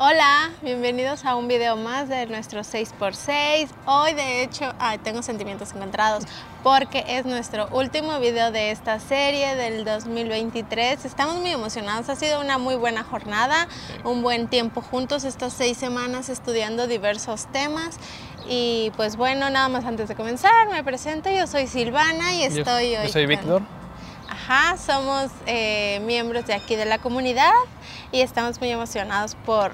Hola, bienvenidos a un video más de nuestro 6x6. Hoy de hecho ay, tengo sentimientos encontrados porque es nuestro último video de esta serie del 2023. Estamos muy emocionados, ha sido una muy buena jornada, un buen tiempo juntos estas seis semanas estudiando diversos temas. Y pues bueno, nada más antes de comenzar, me presento, yo soy Silvana y estoy yo, hoy... Yo soy Víctor. Ajá, somos eh, miembros de aquí de la comunidad y estamos muy emocionados por,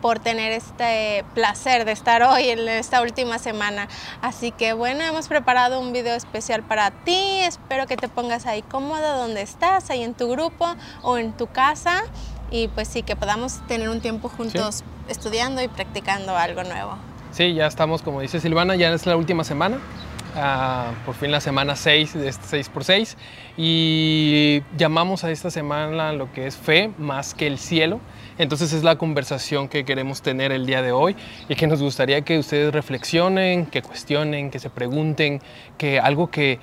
por tener este placer de estar hoy en esta última semana. Así que bueno, hemos preparado un video especial para ti. Espero que te pongas ahí cómodo donde estás, ahí en tu grupo o en tu casa. Y pues sí, que podamos tener un tiempo juntos Sí. estudiando y practicando algo nuevo. Sí, ya estamos, como dice Silvana, ya es la última semana. Por fin la semana 6 de este 6x6 y llamamos a esta semana lo que es fe más que el cielo. Entonces es la conversación que queremos tener el día de hoy y que nos gustaría que ustedes reflexionen, que cuestionen, que se pregunten, que algo que,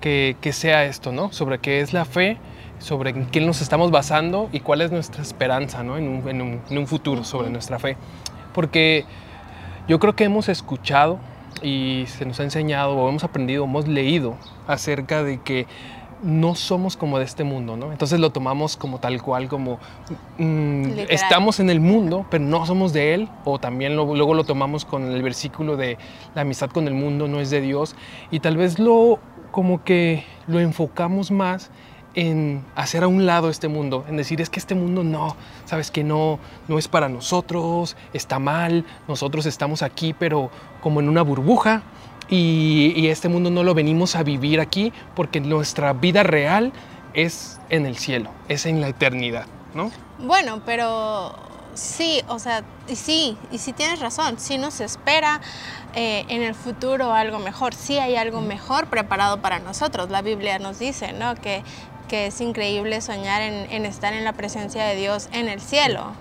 que, que sea esto, ¿no? Sobre qué es la fe, sobre en qué nos estamos basando y cuál es nuestra esperanza, ¿no? En un, en un, en un futuro sobre nuestra fe. Porque yo creo que hemos escuchado y se nos ha enseñado o hemos aprendido, hemos leído acerca de que no somos como de este mundo, ¿no? Entonces lo tomamos como tal cual, como mm, estamos en el mundo, pero no somos de él, o también lo- luego lo tomamos con el versículo de la amistad con el mundo no es de Dios, y tal vez lo como que lo enfocamos más en hacer a un lado este mundo, en decir es que este mundo no, sabes que no, no es para nosotros, está mal, nosotros estamos aquí pero como en una burbuja y, y este mundo no lo venimos a vivir aquí porque nuestra vida real es en el cielo, es en la eternidad, ¿no? Bueno, pero sí, o sea, y sí, y sí tienes razón, sí nos espera eh, en el futuro algo mejor, sí hay algo mejor preparado para nosotros. La Biblia nos dice, ¿no? Que, que es increíble soñar en, en estar en la presencia de Dios en el cielo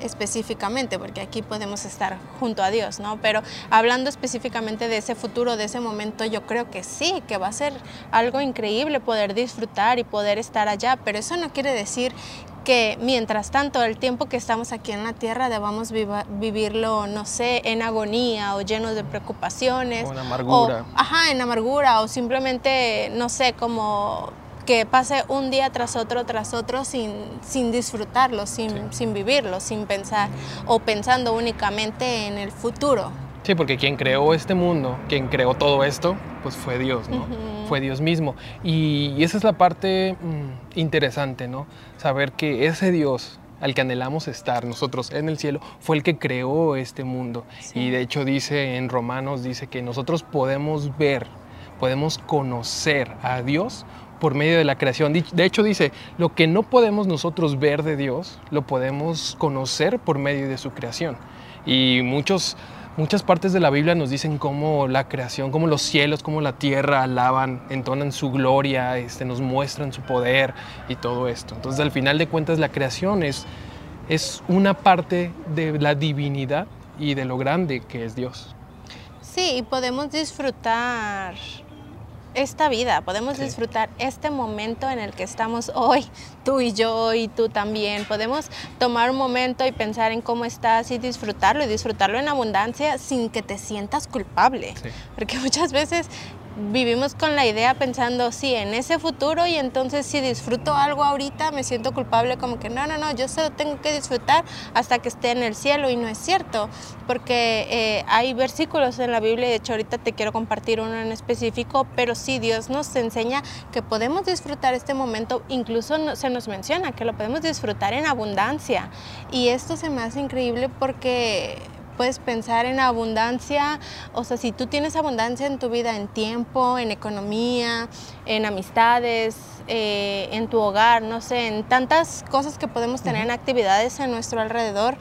específicamente, porque aquí podemos estar junto a Dios, ¿no? Pero hablando específicamente de ese futuro, de ese momento, yo creo que sí, que va a ser algo increíble poder disfrutar y poder estar allá, pero eso no quiere decir que mientras tanto el tiempo que estamos aquí en la tierra debamos viva- vivirlo, no sé, en agonía o llenos de preocupaciones. O en amargura. o- ajá, en amargura o simplemente, no sé, como que pase un día tras otro, tras otro sin, sin disfrutarlo, sin, Sí. sin vivirlo, sin pensar o pensando únicamente en el futuro. Sí, porque quien creó este mundo, quien creó todo esto, pues fue Dios, ¿no? Ujú. Fue Dios mismo. Y, y esa es la parte mm, interesante, ¿no? Saber que ese Dios al que anhelamos estar nosotros en el cielo fue el que creó este mundo. Sí. Y de hecho dice en Romanos, dice que nosotros podemos ver, podemos conocer a Dios por medio de la creación. De hecho dice, lo que no podemos nosotros ver de Dios, lo podemos conocer por medio de su creación. Y muchos, muchas partes de la Biblia nos dicen cómo la creación, cómo los cielos, cómo la tierra alaban, entonan su gloria, este, nos muestran su poder y todo esto. Entonces al final de cuentas la creación es, es una parte de la divinidad y de lo grande que es Dios. Sí, y podemos disfrutar esta vida, podemos Sí. disfrutar este momento en el que estamos hoy, tú y yo y tú también. Podemos tomar un momento y pensar en cómo estás y disfrutarlo y disfrutarlo en abundancia sin que te sientas culpable. Sí. Porque muchas veces vivimos con la idea pensando, sí, en ese futuro y entonces si disfruto algo ahorita me siento culpable como que no, no, no, yo solo tengo que disfrutar hasta que esté en el cielo y no es cierto, porque eh, hay versículos en la Biblia, de hecho ahorita te quiero compartir uno en específico, pero sí Dios nos enseña que podemos disfrutar este momento, incluso no- se nos menciona que lo podemos disfrutar en abundancia y esto se me hace increíble porque puedes pensar en abundancia, o sea, si tú tienes abundancia en tu vida, en tiempo, en economía, en amistades, eh, en tu hogar, no sé, en tantas cosas que podemos tener en actividades a nuestro alrededor,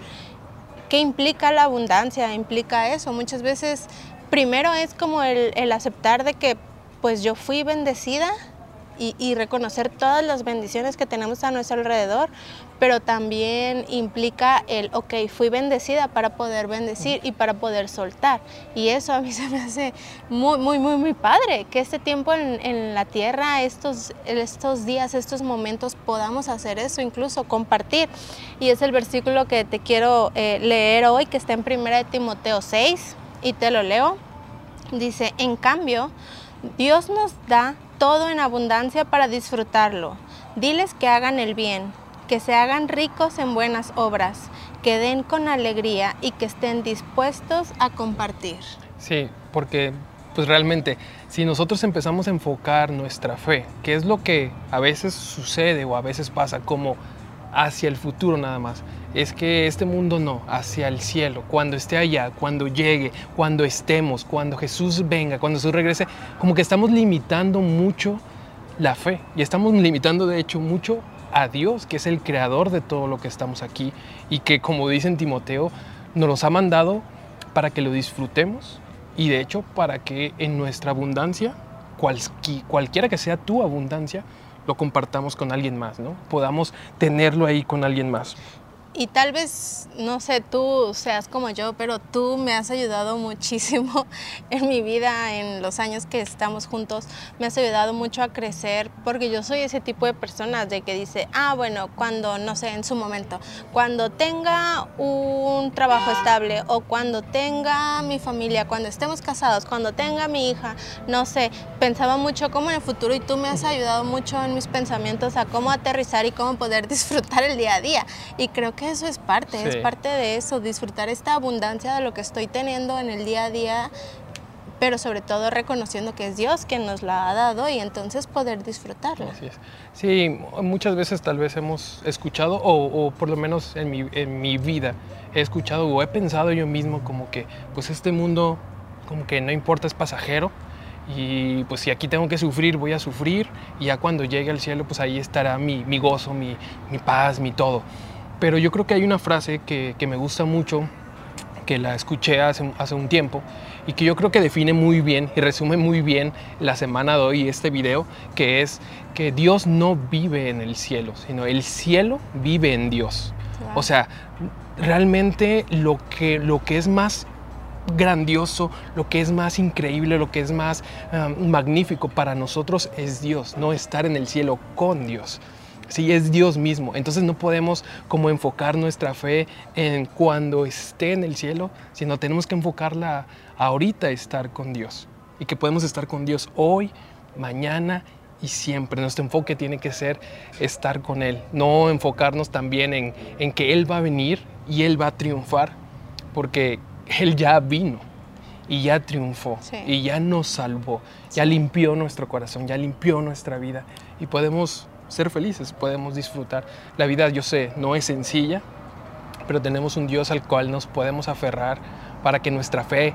¿qué implica la abundancia? Implica eso. Muchas veces, primero es como el, el aceptar de que pues yo fui bendecida y, reconocer todas las bendiciones que tenemos a nuestro alrededor, pero también implica el, ok, fui bendecida para poder bendecir y para poder soltar. Y eso a mí se me hace muy, muy, muy, muy padre, que este tiempo en, la tierra, estos, estos días, estos momentos, podamos hacer eso, incluso compartir. Y es el versículo que te quiero eh, leer hoy, que está en 1 de Timoteo 6, y te lo leo. Dice, en cambio, Dios nos da todo en abundancia para disfrutarlo. Diles que hagan el bien, que se hagan ricos en buenas obras, que den con alegría y que estén dispuestos a compartir. Sí, porque pues realmente si nosotros empezamos a enfocar nuestra fe, que es lo que a veces sucede o a veces pasa como hacia el futuro nada más, es que este mundo no, hacia el cielo, cuando esté allá, cuando llegue, cuando estemos, cuando Jesús venga, cuando Jesús regrese, como que estamos limitando mucho la fe y estamos limitando de hecho mucho a Dios, que es el creador de todo lo que estamos aquí y que como dice en Timoteo, nos los ha mandado para que lo disfrutemos y de hecho para que en nuestra abundancia, cualquiera que sea tu abundancia, lo compartamos con alguien más, ¿no? Podamos tenerlo ahí con alguien más y tal vez, no sé, tú seas como yo, pero tú me has ayudado muchísimo en mi vida, en los años que estamos juntos, me has ayudado mucho a crecer, porque yo soy ese tipo de personas de que dice, ah, bueno, cuando, no sé, en su momento, cuando tenga un trabajo estable o cuando tenga mi familia, cuando estemos casados, cuando tenga mi hija, no sé, pensaba mucho como en el futuro y tú me has ayudado mucho en mis pensamientos a cómo aterrizar y cómo poder disfrutar el día a día. Y creo que eso es parte, es parte de eso, disfrutar esta abundancia de lo que estoy teniendo en el día a día, pero sobre todo reconociendo que es Dios quien nos la ha dado y entonces poder disfrutarla. Así es. Sí, muchas veces tal vez hemos escuchado, o, por lo menos en mi, en mi vida, he escuchado o he pensado yo mismo como que pues este mundo como que no importa, es pasajero, y pues si aquí tengo que sufrir, voy a sufrir y ya cuando llegue al cielo, pues ahí estará mi, mi gozo, mi, mi, paz, mi todo. Pero yo creo que hay una frase que, me gusta mucho, que la escuché hace, hace un tiempo y que yo creo que define muy bien y resume muy bien la semana de hoy este video, que es que Dios no vive en el cielo, sino el cielo vive en Dios. O sea, realmente lo que, lo que es más grandioso, lo que es más increíble, lo que es más um, magnífico para nosotros es Dios, no estar en el cielo con Dios. Sí, es Dios mismo. Entonces no podemos como enfocar nuestra fe en cuando esté en el cielo, sino tenemos que enfocarla ahorita estar con Dios. Y que podemos estar con Dios hoy, mañana y siempre. Nuestro enfoque tiene que ser estar con Él, no enfocarnos también en, en que Él va a venir y Él va a triunfar, porque Él ya vino y ya triunfó y ya nos salvó, ya limpió nuestro corazón, ya limpió nuestra vida y podemos ser felices, podemos disfrutar. La vida, yo sé, no es sencilla, pero tenemos un Dios al cual nos podemos aferrar para que nuestra fe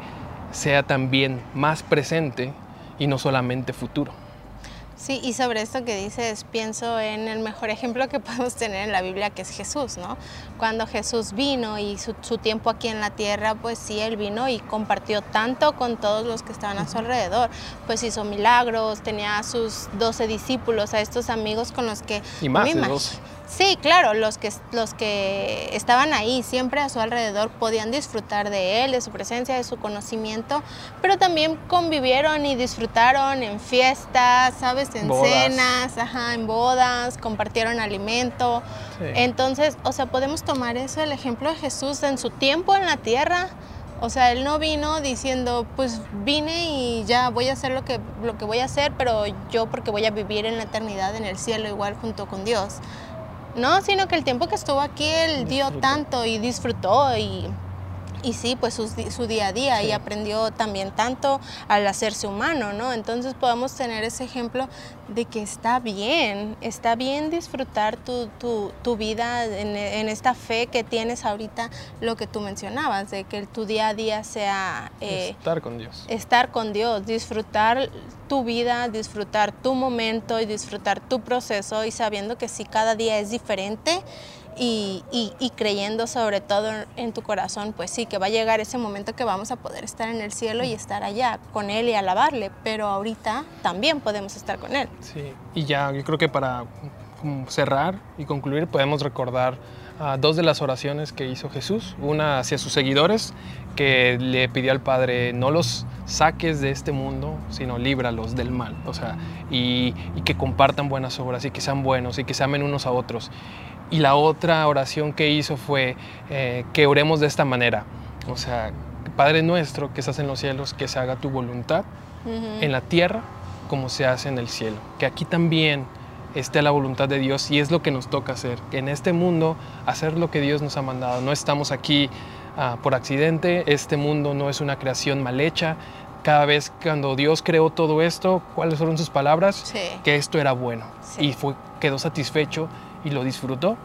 sea también más presente y no solamente futuro. Sí, y sobre esto que dices, pienso en el mejor ejemplo que podemos tener en la Biblia, que es Jesús, ¿no? Cuando Jesús vino y su, tiempo aquí en la tierra, pues sí, Él vino y compartió tanto con todos los que estaban a su alrededor. Pues hizo milagros, tenía a sus doce discípulos, a estos amigos con los que... Y más Sí, claro, los que, los que estaban ahí siempre a su alrededor podían disfrutar de él, de su presencia, de su conocimiento, pero también convivieron y disfrutaron en fiestas, ¿sabes? En cenas, ajá, en bodas, compartieron alimento. Entonces, o sea, podemos tomar eso, el ejemplo de Jesús en su tiempo en la tierra. O sea, él no vino diciendo, pues vine y ya voy a hacer lo que, lo que voy a hacer, pero yo porque voy a vivir en la eternidad en el cielo igual junto con Dios. No, sino que el tiempo que estuvo aquí él dio tanto y disfrutó y y sí, pues su, día a día y aprendió también tanto al hacerse humano, ¿no? Entonces podemos tener ese ejemplo de que está bien, está bien disfrutar tu, vida en, esta fe que tienes ahorita, lo que tú mencionabas, de que tu día a día sea... Eh, estar con Dios. Estar con Dios, disfrutar tu vida, disfrutar tu momento y disfrutar tu proceso y sabiendo que si cada día es diferente, y, y, creyendo sobre todo en tu corazón, pues sí, que va a llegar ese momento que vamos a poder estar en el cielo y estar allá con Él y alabarle, pero ahorita también podemos estar con Él. Sí, y ya yo creo que para cerrar y concluir podemos recordar dos de las oraciones que hizo Jesús, una hacia sus seguidores, que le pidió al Padre, no los saques de este mundo, sino líbralos del mal, o sea, y, que compartan buenas obras y que sean buenos y que se amen unos a otros. Y la otra oración que hizo fue eh, que oremos de esta manera, o sea, Padre nuestro que estás en los cielos, que se haga tu voluntad en la tierra como se hace en el cielo. Que aquí también esté la voluntad de Dios y es lo que nos toca hacer. Que en este mundo hacer lo que Dios nos ha mandado. No estamos aquí ah, por accidente, este mundo no es una creación mal hecha. Cada vez cuando Dios creó todo esto, ¿cuáles fueron sus palabras? Que esto era bueno y fue, quedó satisfecho y lo disfrutó.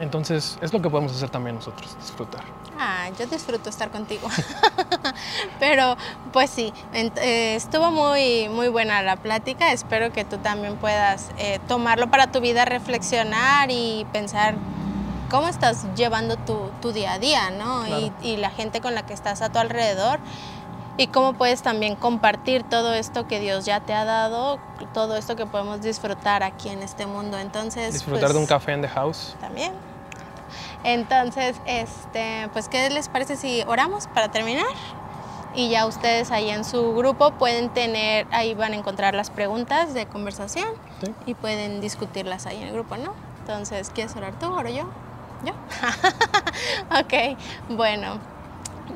Entonces es lo que podemos hacer también nosotros, disfrutar. Ah, yo disfruto estar contigo. Pero pues sí, eh, estuvo muy, muy buena la plática. Espero que tú también puedas eh, tomarlo para tu vida, reflexionar y pensar cómo estás llevando tu, día a día, ¿no? Y, y la gente con la que estás a tu alrededor y cómo puedes también compartir todo esto que Dios ya te ha dado, todo esto que podemos disfrutar aquí en este mundo. Entonces, disfrutar de un pues, café en the house. También. Entonces, este, pues ¿qué les parece si oramos para terminar? Y ya ustedes ahí en su grupo pueden tener, ahí van a encontrar las preguntas de conversación y pueden discutirlas ahí en el grupo, ¿no? Entonces, ¿quieres orar tú? ¿Oro yo? ¿Yo? ok, bueno.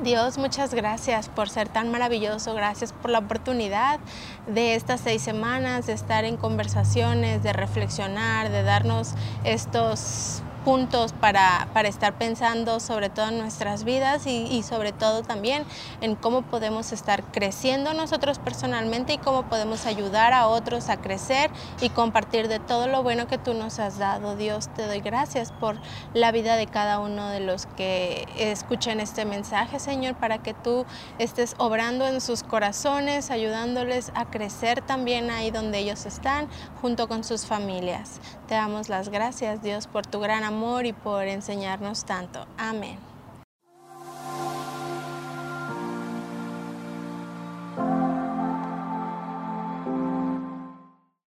Dios, muchas gracias por ser tan maravilloso, gracias por la oportunidad de estas seis semanas, de estar en conversaciones, de reflexionar, de darnos estos puntos para, para, estar pensando sobre todo en nuestras vidas y, y, sobre todo también en cómo podemos estar creciendo nosotros personalmente y cómo podemos ayudar a otros a crecer y compartir de todo lo bueno que tú nos has dado. Dios, te doy gracias por la vida de cada uno de los que escuchen este mensaje, Señor, para que tú estés obrando en sus corazones, ayudándoles a crecer también ahí donde ellos están, junto con sus familias. Te damos las gracias, Dios, por tu gran amor y por enseñarnos tanto. Amén.